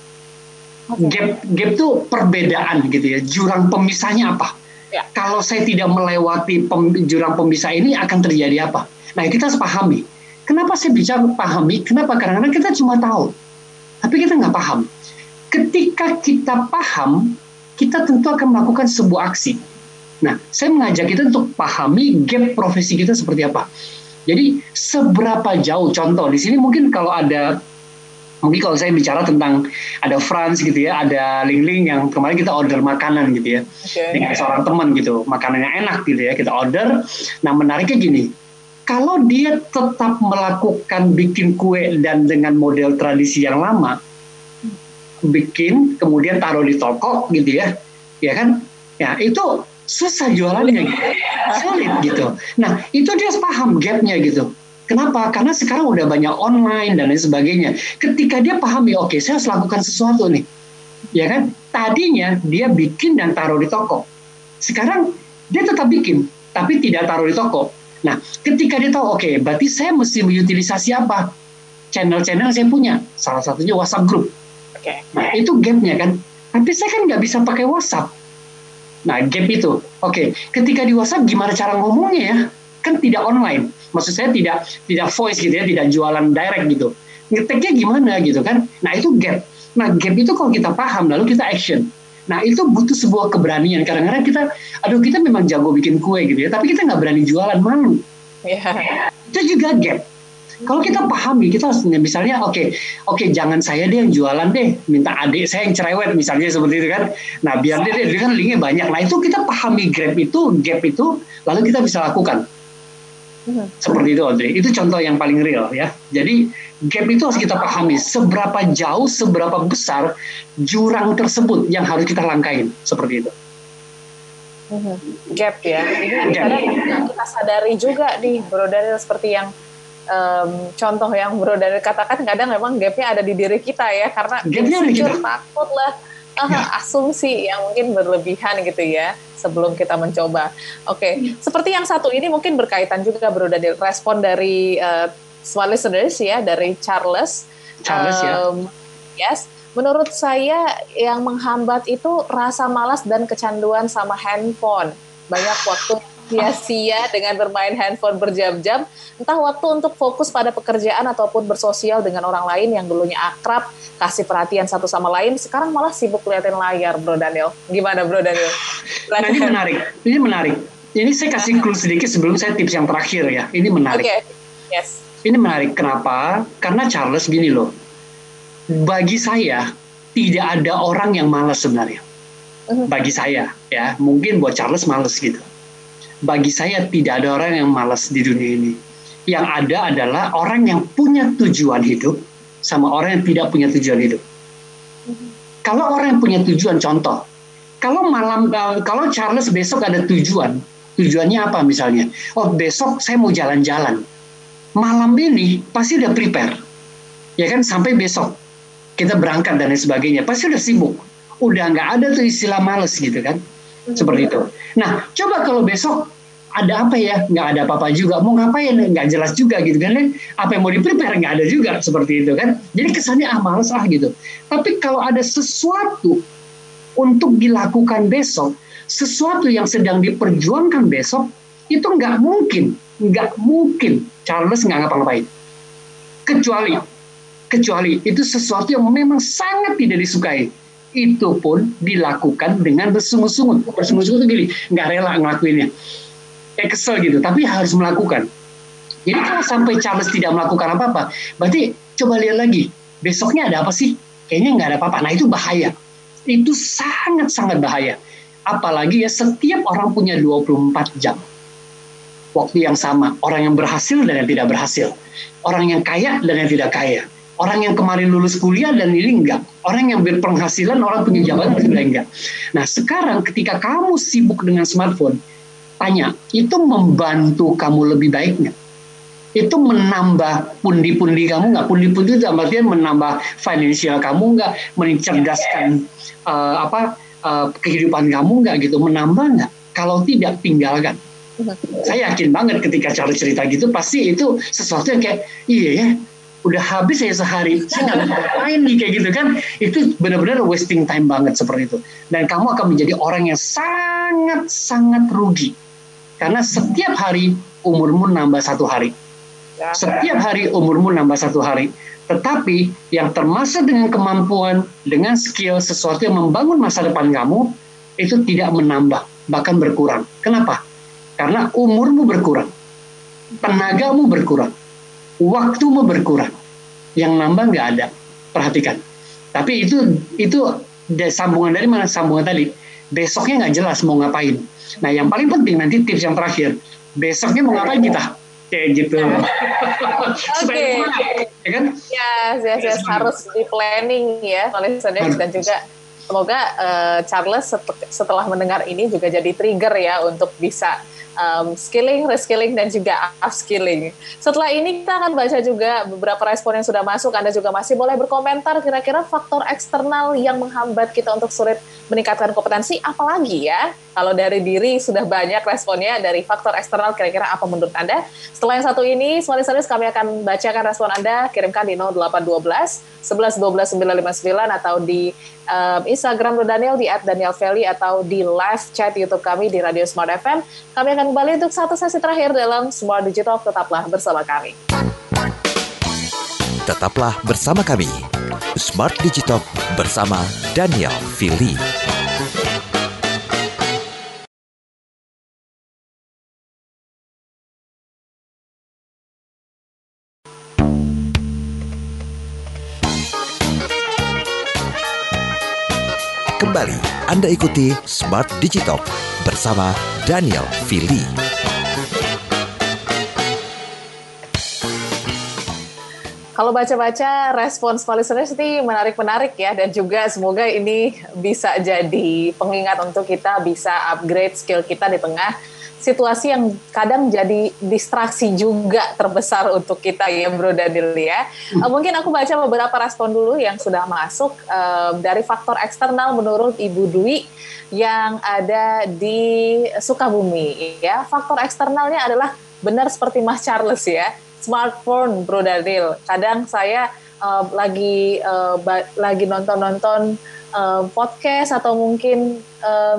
Gap gap itu perbedaan gitu ya. Jurang pemisahnya apa? Ya. Kalau saya tidak melewati pem, jurang pemisah ini akan terjadi apa? Nah kita harus pahami. Kenapa saya bicara pahami? Kenapa? Karena kita cuma tahu, tapi kita nggak paham. Ketika kita paham, kita tentu akan melakukan sebuah aksi. Nah, saya mengajak kita untuk pahami gap profesi kita seperti apa. Jadi seberapa jauh contoh di sini mungkin kalau ada mungkin kalau saya bicara tentang ada Franz gitu ya, ada Ling yang kemarin kita order makanan gitu ya, okay. dengan seorang teman gitu, makanannya enak gitu ya, kita order. Nah menariknya gini, kalau dia tetap melakukan bikin kue dan dengan model tradisi yang lama, bikin kemudian taruh di toko gitu ya, ya kan, ya itu susah jualannya, gitu. [LAUGHS] sulit gitu. Nah itu dia paham gapnya gitu Kenapa? Karena sekarang udah banyak online dan lain sebagainya. Ketika dia pahami, oke, okay, saya harus lakukan sesuatu nih, ya kan? Tadinya dia bikin dan taruh di toko. Sekarang dia tetap bikin, tapi tidak taruh di toko. Nah, ketika dia tahu, oke, okay, berarti saya mesti mengutilisasi apa? Channel-channel saya punya. Salah satunya WhatsApp Group. Oke. Okay. Nah, itu gapnya kan. Tapi saya kan nggak bisa pakai WhatsApp. Nah, gap itu. Oke, okay. ketika di WhatsApp gimana cara ngomongnya ya? Kan tidak online maksud saya tidak tidak voice gitu ya, tidak jualan direct gitu. Ngeteknya gimana gitu kan? Nah itu gap. Nah gap itu kalau kita paham lalu kita action. Nah itu butuh sebuah keberanian. Kadang-kadang kita, aduh kita memang jago bikin kue gitu ya, tapi kita nggak berani jualan malu. Yeah. Itu juga gap. Kalau kita pahami, kita harus misalnya oke, okay, oke okay, jangan saya deh yang jualan deh, minta adik saya yang cerewet misalnya seperti itu kan. Nah biar dia, dia kan linknya banyak. Nah itu kita pahami gap itu, gap itu, lalu kita bisa lakukan. Seperti itu Audrey. Itu contoh yang paling real ya. Jadi gap itu harus kita pahami seberapa jauh, seberapa besar jurang tersebut yang harus kita langkain. Seperti itu. Gap ya. Ini kadang kita sadari juga nih Bro Daniel seperti yang um, contoh yang Bro Daniel katakan kadang memang gapnya ada di diri kita ya karena gapnya kita. takut lah uh, ya. asumsi yang mungkin berlebihan gitu ya sebelum kita mencoba. Oke, okay. ya. seperti yang satu ini mungkin berkaitan juga bro dari respon dari uh, small listeners ya dari Charles. Charles um, ya. Yes, menurut saya yang menghambat itu rasa malas dan kecanduan sama handphone. Banyak waktu sia-sia dengan bermain handphone berjam-jam, entah waktu untuk fokus pada pekerjaan ataupun bersosial dengan orang lain yang dulunya akrab, kasih perhatian satu sama lain, sekarang malah sibuk liatin layar, Bro Daniel. Gimana, Bro Daniel? Nah, ini menarik. Ini menarik. Ini saya kasih clue sedikit sebelum saya tips yang terakhir ya. Ini menarik. Okay. Yes. Ini menarik. Kenapa? Karena Charles gini loh. Bagi saya tidak ada orang yang malas sebenarnya. Uh-huh. Bagi saya ya, mungkin buat Charles malas gitu bagi saya tidak ada orang yang malas di dunia ini. Yang ada adalah orang yang punya tujuan hidup sama orang yang tidak punya tujuan hidup. Kalau orang yang punya tujuan, contoh, kalau malam kalau Charles besok ada tujuan, tujuannya apa misalnya? Oh besok saya mau jalan-jalan. Malam ini pasti udah prepare, ya kan sampai besok kita berangkat dan lain sebagainya. Pasti udah sibuk, udah nggak ada tuh istilah males gitu kan, seperti itu. Nah coba kalau besok ada apa ya? Nggak ada apa-apa juga. Mau ngapain? Nggak jelas juga gitu kan apa yang mau di prepare nggak ada juga seperti itu kan? Jadi kesannya ah males ah gitu. Tapi kalau ada sesuatu untuk dilakukan besok sesuatu yang sedang diperjuangkan besok itu nggak mungkin. Nggak mungkin. Charles nggak ngapa-ngapain. Kecuali kecuali itu sesuatu yang memang sangat tidak disukai itu pun dilakukan dengan bersungut-sungut bersungut-sungut itu gini nggak rela ngelakuinnya kayak gitu, tapi harus melakukan. Jadi kalau sampai Charles tidak melakukan apa-apa, berarti coba lihat lagi, besoknya ada apa sih? Kayaknya nggak ada apa-apa. Nah itu bahaya. Itu sangat-sangat bahaya. Apalagi ya setiap orang punya 24 jam. Waktu yang sama. Orang yang berhasil dan yang tidak berhasil. Orang yang kaya dan yang tidak kaya. Orang yang kemarin lulus kuliah dan ini enggak. Orang yang berpenghasilan, orang punya jabatan sudah enggak. Nah sekarang ketika kamu sibuk dengan smartphone, tanya, itu membantu kamu lebih baik nggak? Itu menambah pundi-pundi kamu nggak? Pundi-pundi itu artinya menambah finansial kamu nggak? Mencerdaskan uh, apa uh, kehidupan kamu nggak gitu? Menambah nggak? Kalau tidak, tinggalkan. Saya yakin banget ketika Charlie cerita gitu, pasti itu sesuatu yang kayak, iya ya, udah habis saya sehari, saya nggak ngapain nih kayak gitu kan. Itu benar-benar wasting time banget seperti itu. Dan kamu akan menjadi orang yang sangat-sangat rugi karena setiap hari umurmu nambah satu hari. Ya. Setiap hari umurmu nambah satu hari. Tetapi yang termasuk dengan kemampuan, dengan skill, sesuatu yang membangun masa depan kamu, itu tidak menambah, bahkan berkurang. Kenapa? Karena umurmu berkurang. Tenagamu berkurang. Waktumu berkurang. Yang nambah nggak ada. Perhatikan. Tapi itu itu sambungan dari mana? Sambungan tadi. Besoknya nggak jelas mau ngapain Nah, yang paling penting nanti tips yang terakhir. Besoknya mau ngapain kita? Kayak gitu. Oke. [LAUGHS] Okay. Ya kan? Yes, yes, yes. Harus di planning ya, oleh dan juga semoga uh, Charles setelah mendengar ini juga jadi trigger ya untuk bisa um, skilling, reskilling, dan juga upskilling. Setelah ini kita akan baca juga beberapa respon yang sudah masuk. Anda juga masih boleh berkomentar kira-kira faktor eksternal yang menghambat kita untuk sulit meningkatkan kompetensi, apalagi ya? Kalau dari diri sudah banyak responnya, dari faktor eksternal kira-kira apa menurut Anda? Setelah yang satu ini, semua listeners kami akan bacakan respon Anda, kirimkan di 0812 11 12 959 atau di um, Instagram Daniel di @danielveli atau di live chat YouTube kami di Radio Smart FM. Kami akan kembali untuk satu sesi terakhir dalam Smart Digital. Tetaplah bersama kami. Tetaplah bersama kami. Smart Digital bersama Daniel Fili. Kembali Anda ikuti Smart Digital bersama Daniel Fili. Kalau baca-baca respons listeners ini menarik-menarik ya dan juga semoga ini bisa jadi pengingat untuk kita bisa upgrade skill kita di tengah situasi yang kadang jadi distraksi juga terbesar untuk kita ya Bro Daniel ya. Hmm. Uh, mungkin aku baca beberapa respon dulu yang sudah masuk uh, dari faktor eksternal menurut Ibu Dwi yang ada di Sukabumi ya. Faktor eksternalnya adalah benar seperti Mas Charles ya. Smartphone Bro Daniel. Kadang saya uh, lagi uh, lagi nonton-nonton uh, podcast atau mungkin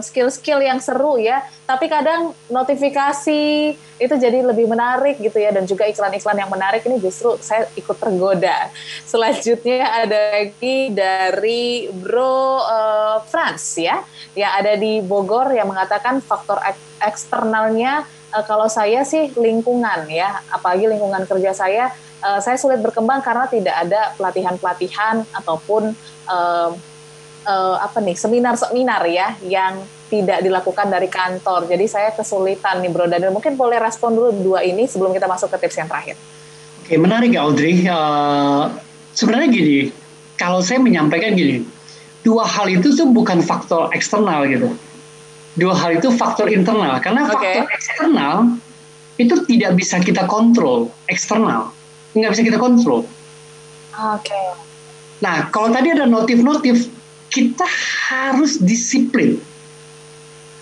skill-skill uh, yang seru ya. Tapi kadang notifikasi itu jadi lebih menarik gitu ya dan juga iklan-iklan yang menarik ini justru saya ikut tergoda. [LAUGHS] Selanjutnya ada lagi dari Bro uh, Franz ya, yang ada di Bogor yang mengatakan faktor ek eksternalnya uh, kalau saya sih lingkungan ya, apalagi lingkungan kerja saya uh, saya sulit berkembang karena tidak ada pelatihan-pelatihan ataupun uh, uh, apa nih seminar-seminar ya yang tidak dilakukan dari kantor. Jadi saya kesulitan nih Bro Daniel. Mungkin boleh respon dulu dua ini sebelum kita masuk ke tips yang terakhir. Oke, menarik ya Audrey. Uh, sebenarnya gini, kalau saya menyampaikan gini, dua hal itu tuh bukan faktor eksternal gitu. Dua hal itu faktor internal. Karena faktor eksternal itu tidak bisa kita kontrol. Eksternal nggak bisa kita kontrol. Oke. Okay. Nah, kalau tadi ada notif-notif, kita harus disiplin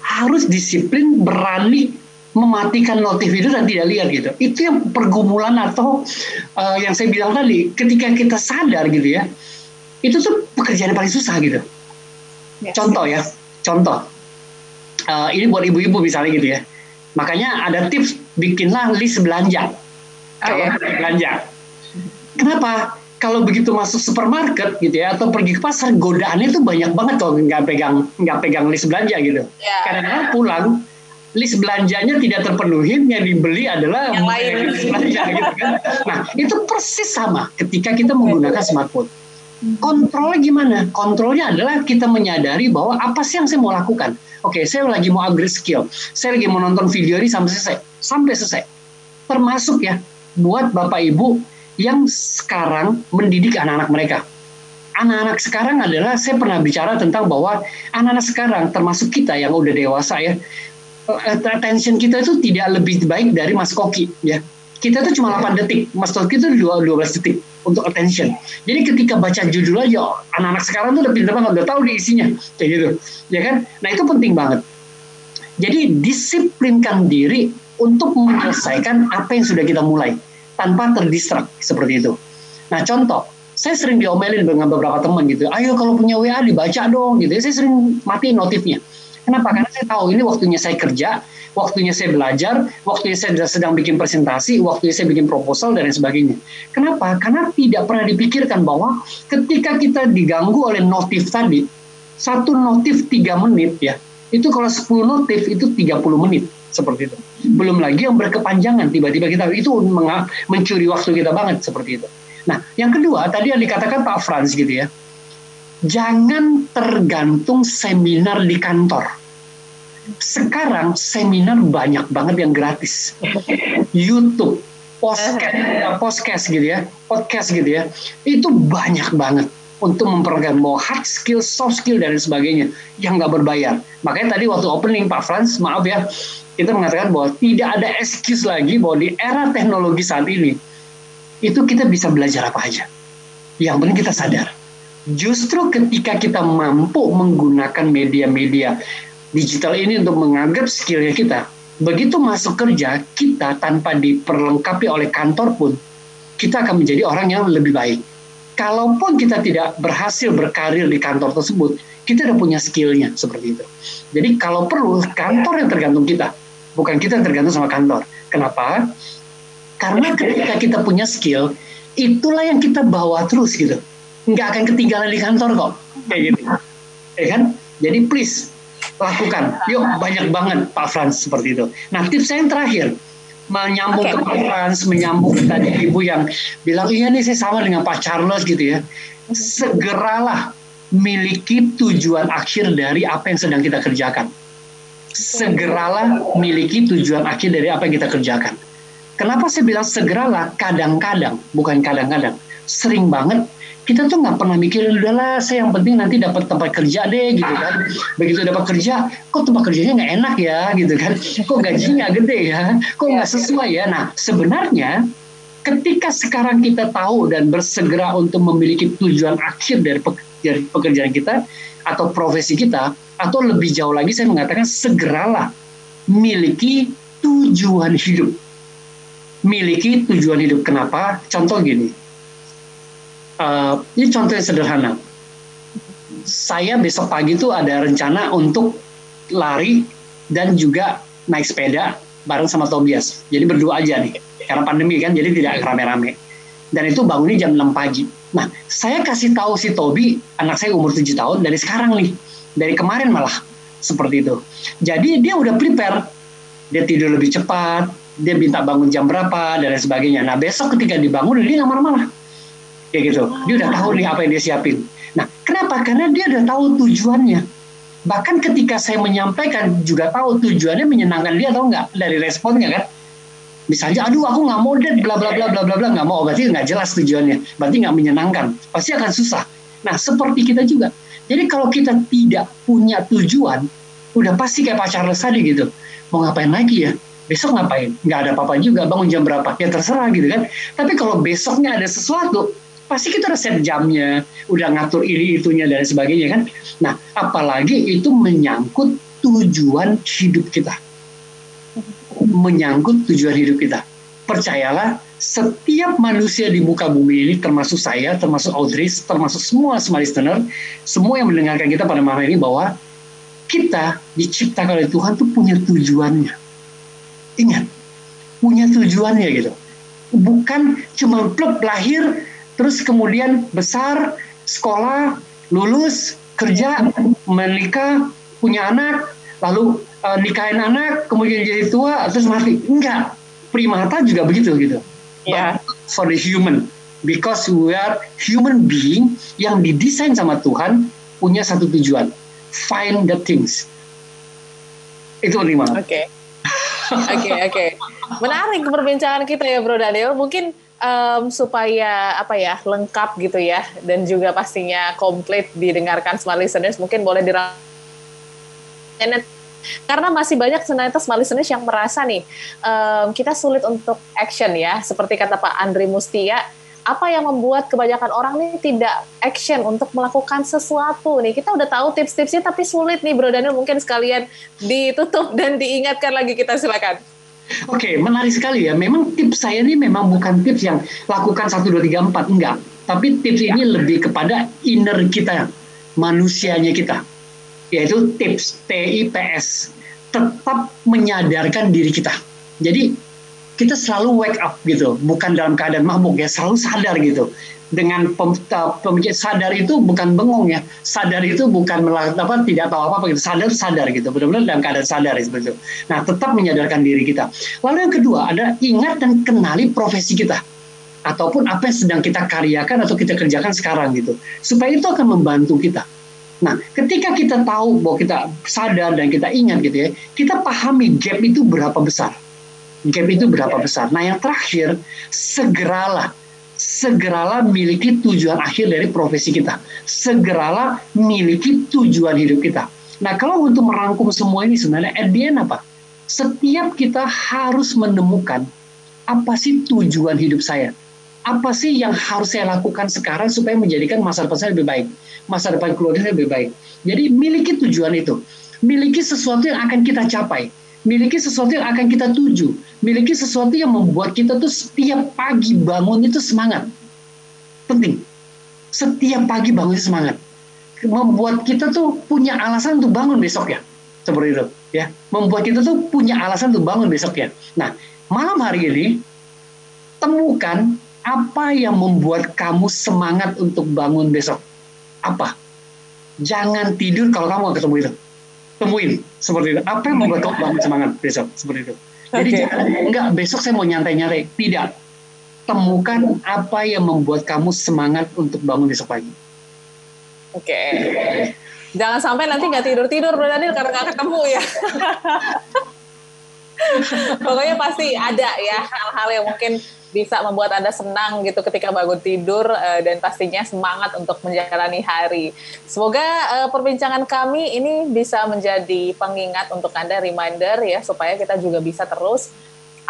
harus disiplin, berani mematikan notif itu dan tidak lihat gitu. Itu yang pergumulan atau uh, yang saya bilang tadi, ketika kita sadar gitu ya, itu tuh pekerjaan yang paling susah gitu. Yes. Contoh ya, contoh. Uh, ini buat ibu-ibu misalnya gitu ya. Makanya ada tips bikinlah list belanja. Kalau oh, yeah. belanja. Kenapa? kalau begitu masuk supermarket gitu ya atau pergi ke pasar godaannya itu banyak banget kalau nggak pegang nggak pegang list belanja gitu. Yeah. Karena pulang list belanjanya tidak terpenuhi yang dibeli adalah yang lain list belanja gitu kan. Nah itu persis sama ketika kita menggunakan smartphone. Kontrolnya gimana? Kontrolnya adalah kita menyadari bahwa apa sih yang saya mau lakukan. Oke, saya lagi mau upgrade skill. Saya lagi mau nonton video ini sampai selesai. Sampai selesai. Termasuk ya, buat Bapak Ibu yang sekarang mendidik anak-anak mereka. Anak-anak sekarang adalah saya pernah bicara tentang bahwa anak-anak sekarang termasuk kita yang udah dewasa ya eh, attention kita itu tidak lebih baik dari Mas Koki ya. Kita tuh cuma 8 detik, Mas Koki itu 12 detik untuk attention. Jadi ketika baca judul aja, anak-anak sekarang tuh udah pintar banget, udah tahu di isinya, kayak gitu, ya kan? Nah itu penting banget. Jadi disiplinkan diri untuk menyelesaikan apa yang sudah kita mulai tanpa terdistrak seperti itu. Nah contoh, saya sering diomelin dengan beberapa teman gitu, ayo kalau punya WA dibaca dong gitu. Saya sering mati notifnya. Kenapa? Karena saya tahu ini waktunya saya kerja, waktunya saya belajar, waktunya saya sedang bikin presentasi, waktunya saya bikin proposal dan lain sebagainya. Kenapa? Karena tidak pernah dipikirkan bahwa ketika kita diganggu oleh notif tadi, satu notif tiga menit ya, itu kalau 10 notif itu 30 menit seperti itu. Belum lagi yang berkepanjangan tiba-tiba kita itu mencuri waktu kita banget seperti itu. Nah, yang kedua tadi yang dikatakan Pak Franz gitu ya. Jangan tergantung seminar di kantor. Sekarang seminar banyak banget yang gratis. [LAUGHS] YouTube, podcast, podcast gitu ya, podcast gitu ya. Itu banyak banget untuk memperagakan mau hard skill, soft skill dan sebagainya yang nggak berbayar. Makanya tadi waktu opening Pak Franz, maaf ya, kita mengatakan bahwa tidak ada excuse lagi bahwa di era teknologi saat ini itu kita bisa belajar apa aja. Yang penting kita sadar. Justru ketika kita mampu menggunakan media-media digital ini untuk menganggap skillnya kita, begitu masuk kerja kita tanpa diperlengkapi oleh kantor pun kita akan menjadi orang yang lebih baik. Kalaupun kita tidak berhasil berkarir di kantor tersebut, kita udah punya skillnya seperti itu. Jadi kalau perlu kantor yang tergantung kita bukan kita yang tergantung sama kantor. Kenapa? Karena ketika kita punya skill, itulah yang kita bawa terus gitu. Nggak akan ketinggalan di kantor kok. Kayak gitu. Ya kan? Jadi please, lakukan. Yuk, banyak banget Pak Frans seperti itu. Nah, tips saya yang terakhir, menyambung okay. ke Pak Frans, menyambung ke tadi ibu yang bilang, iya nih saya sama dengan Pak Charles gitu ya. Segeralah miliki tujuan akhir dari apa yang sedang kita kerjakan segeralah miliki tujuan akhir dari apa yang kita kerjakan. Kenapa saya bilang segeralah? Kadang-kadang, bukan kadang-kadang, sering banget kita tuh nggak pernah mikirin udahlah saya yang penting nanti dapat tempat kerja deh gitu kan begitu dapat kerja kok tempat kerjanya nggak enak ya gitu kan kok gajinya gede ya kok nggak iya. sesuai ya nah sebenarnya ketika sekarang kita tahu dan bersegera untuk memiliki tujuan akhir dari pekerjaan kita atau profesi kita atau lebih jauh lagi saya mengatakan segeralah miliki tujuan hidup. Miliki tujuan hidup. Kenapa? Contoh gini. Uh, ini contoh yang sederhana. Saya besok pagi itu ada rencana untuk lari dan juga naik sepeda bareng sama Tobias. Jadi berdua aja nih, karena pandemi kan, jadi tidak rame-rame. Dan itu bangunnya jam 6 pagi. Nah, saya kasih tahu si Tobi, anak saya umur 7 tahun, dari sekarang nih, dari kemarin malah, seperti itu. Jadi dia udah prepare, dia tidur lebih cepat, dia minta bangun jam berapa, dan sebagainya. Nah, besok ketika dibangun, dia nggak marah-marah. Kayak gitu. Dia udah tahu nih apa yang dia siapin. Nah, kenapa? Karena dia udah tahu tujuannya. Bahkan ketika saya menyampaikan juga tahu tujuannya menyenangkan dia atau enggak dari responnya kan? Misalnya aduh aku nggak mau deh bla bla bla bla bla bla. Nggak mau. Berarti nggak jelas tujuannya. Berarti nggak menyenangkan. Pasti akan susah. Nah seperti kita juga. Jadi kalau kita tidak punya tujuan udah pasti kayak pacar tadi gitu. Mau ngapain lagi ya? Besok ngapain? Nggak ada apa-apa juga. Bangun jam berapa? Ya terserah gitu kan. Tapi kalau besoknya ada sesuatu pasti kita set jamnya, udah ngatur ini itunya dan sebagainya kan. Nah, apalagi itu menyangkut tujuan hidup kita. Menyangkut tujuan hidup kita. Percayalah, setiap manusia di muka bumi ini, termasuk saya, termasuk Audrey, termasuk semua semua listener, semua yang mendengarkan kita pada malam ini bahwa kita diciptakan oleh Tuhan tuh punya tujuannya. Ingat, punya tujuannya gitu. Bukan cuma pluk lahir, terus kemudian besar, sekolah, lulus, kerja, menikah, punya anak, lalu uh, nikahin anak, kemudian jadi tua, terus mati. Enggak, primata juga begitu gitu. Yeah. for the human, because we are human being yang didesain sama Tuhan punya satu tujuan, find the things. Itu lima. Oke. Oke, oke. Menarik perbincangan kita ya, Bro Daniel. Mungkin um, supaya apa ya lengkap gitu ya dan juga pastinya komplit didengarkan semua listeners mungkin boleh dirangkum karena masih banyak ternyata smart listeners yang merasa nih um, kita sulit untuk action ya seperti kata Pak Andri Mustia apa yang membuat kebanyakan orang nih tidak action untuk melakukan sesuatu nih? Kita udah tahu tips-tipsnya tapi sulit nih Bro Daniel mungkin sekalian ditutup dan diingatkan lagi kita silakan Oke, okay, menarik sekali ya. Memang tips saya ini memang bukan tips yang lakukan 1, 2, 3, 4. Enggak. Tapi tips ini ya. lebih kepada inner kita, manusianya kita. Yaitu tips, T-I-P-S. Tetap menyadarkan diri kita. Jadi, kita selalu wake up gitu. Bukan dalam keadaan mabuk ya, selalu sadar gitu dengan pemikir sadar itu bukan bengong ya. Sadar itu bukan melakukan apa tidak tahu apa apa gitu. Sadar sadar gitu. Benar-benar dalam keadaan sadar seperti itu nah tetap menyadarkan diri kita. Lalu yang kedua ada ingat dan kenali profesi kita. Ataupun apa yang sedang kita karyakan atau kita kerjakan sekarang gitu. Supaya itu akan membantu kita. Nah, ketika kita tahu bahwa kita sadar dan kita ingat gitu ya, kita pahami gap itu berapa besar. Gap itu berapa besar. Nah, yang terakhir, segeralah segeralah miliki tujuan akhir dari profesi kita. Segeralah miliki tujuan hidup kita. Nah, kalau untuk merangkum semua ini sebenarnya at the end apa? Setiap kita harus menemukan apa sih tujuan hidup saya? Apa sih yang harus saya lakukan sekarang supaya menjadikan masa depan saya lebih baik? Masa depan keluarga saya lebih baik. Jadi miliki tujuan itu. Miliki sesuatu yang akan kita capai miliki sesuatu yang akan kita tuju, miliki sesuatu yang membuat kita tuh setiap pagi bangun itu semangat. Penting. Setiap pagi bangun itu semangat. Membuat kita tuh punya alasan untuk bangun besok ya. Seperti itu, ya. Membuat kita tuh punya alasan untuk bangun besok ya. Nah, malam hari ini temukan apa yang membuat kamu semangat untuk bangun besok. Apa? Jangan tidur kalau kamu gak ketemu itu temuin seperti itu. Apa yang membuat kamu bangun semangat besok seperti itu. Jadi okay. jangan enggak besok saya mau nyantai-nyantai. Tidak. Temukan apa yang membuat kamu semangat untuk bangun besok pagi. Oke. Okay. Jangan sampai nanti nggak tidur-tidur Bro Daniel karena nggak ketemu ya. [LAUGHS] [LAUGHS] Pokoknya pasti ada ya hal-hal yang mungkin bisa membuat Anda senang gitu ketika bangun tidur uh, dan pastinya semangat untuk menjalani hari. Semoga uh, perbincangan kami ini bisa menjadi pengingat untuk Anda reminder ya supaya kita juga bisa terus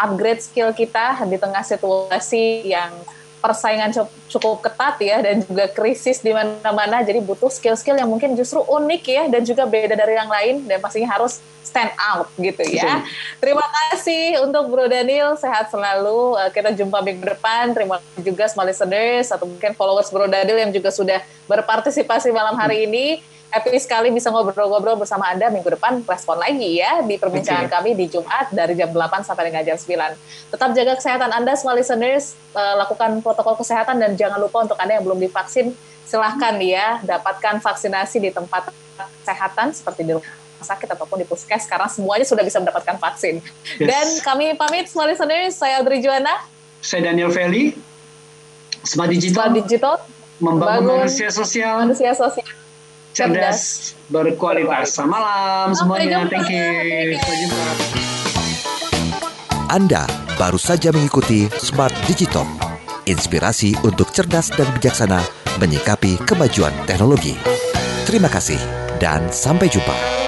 upgrade skill kita di tengah situasi yang persaingan cukup ketat ya dan juga krisis di mana-mana jadi butuh skill-skill yang mungkin justru unik ya dan juga beda dari yang lain dan pastinya harus stand out gitu ya. Terima kasih untuk Bro Daniel sehat selalu. Eh, kita jumpa minggu depan. Terima kasih juga small listeners atau mungkin followers Bro Daniel yang juga sudah berpartisipasi malam hari ini happy sekali bisa ngobrol-ngobrol bersama Anda minggu depan respon lagi ya di perbincangan okay. kami di Jumat dari jam 8 sampai dengan jam 9. Tetap jaga kesehatan Anda semua listeners, uh, lakukan protokol kesehatan dan jangan lupa untuk Anda yang belum divaksin silahkan ya dapatkan vaksinasi di tempat kesehatan seperti di rumah sakit ataupun di puskes karena semuanya sudah bisa mendapatkan vaksin. Yes. Dan kami pamit semua listeners, saya Audrey Juana. Saya Daniel Feli. Smart Digital. Smart Digital. Membangun manusia sosial. Manusia sosial cerdas, berkualitas. Selamat malam semuanya. Thank you. Sampai jumpa. Anda baru saja mengikuti Smart Digital. Inspirasi untuk cerdas dan bijaksana menyikapi kemajuan teknologi. Terima kasih dan sampai jumpa.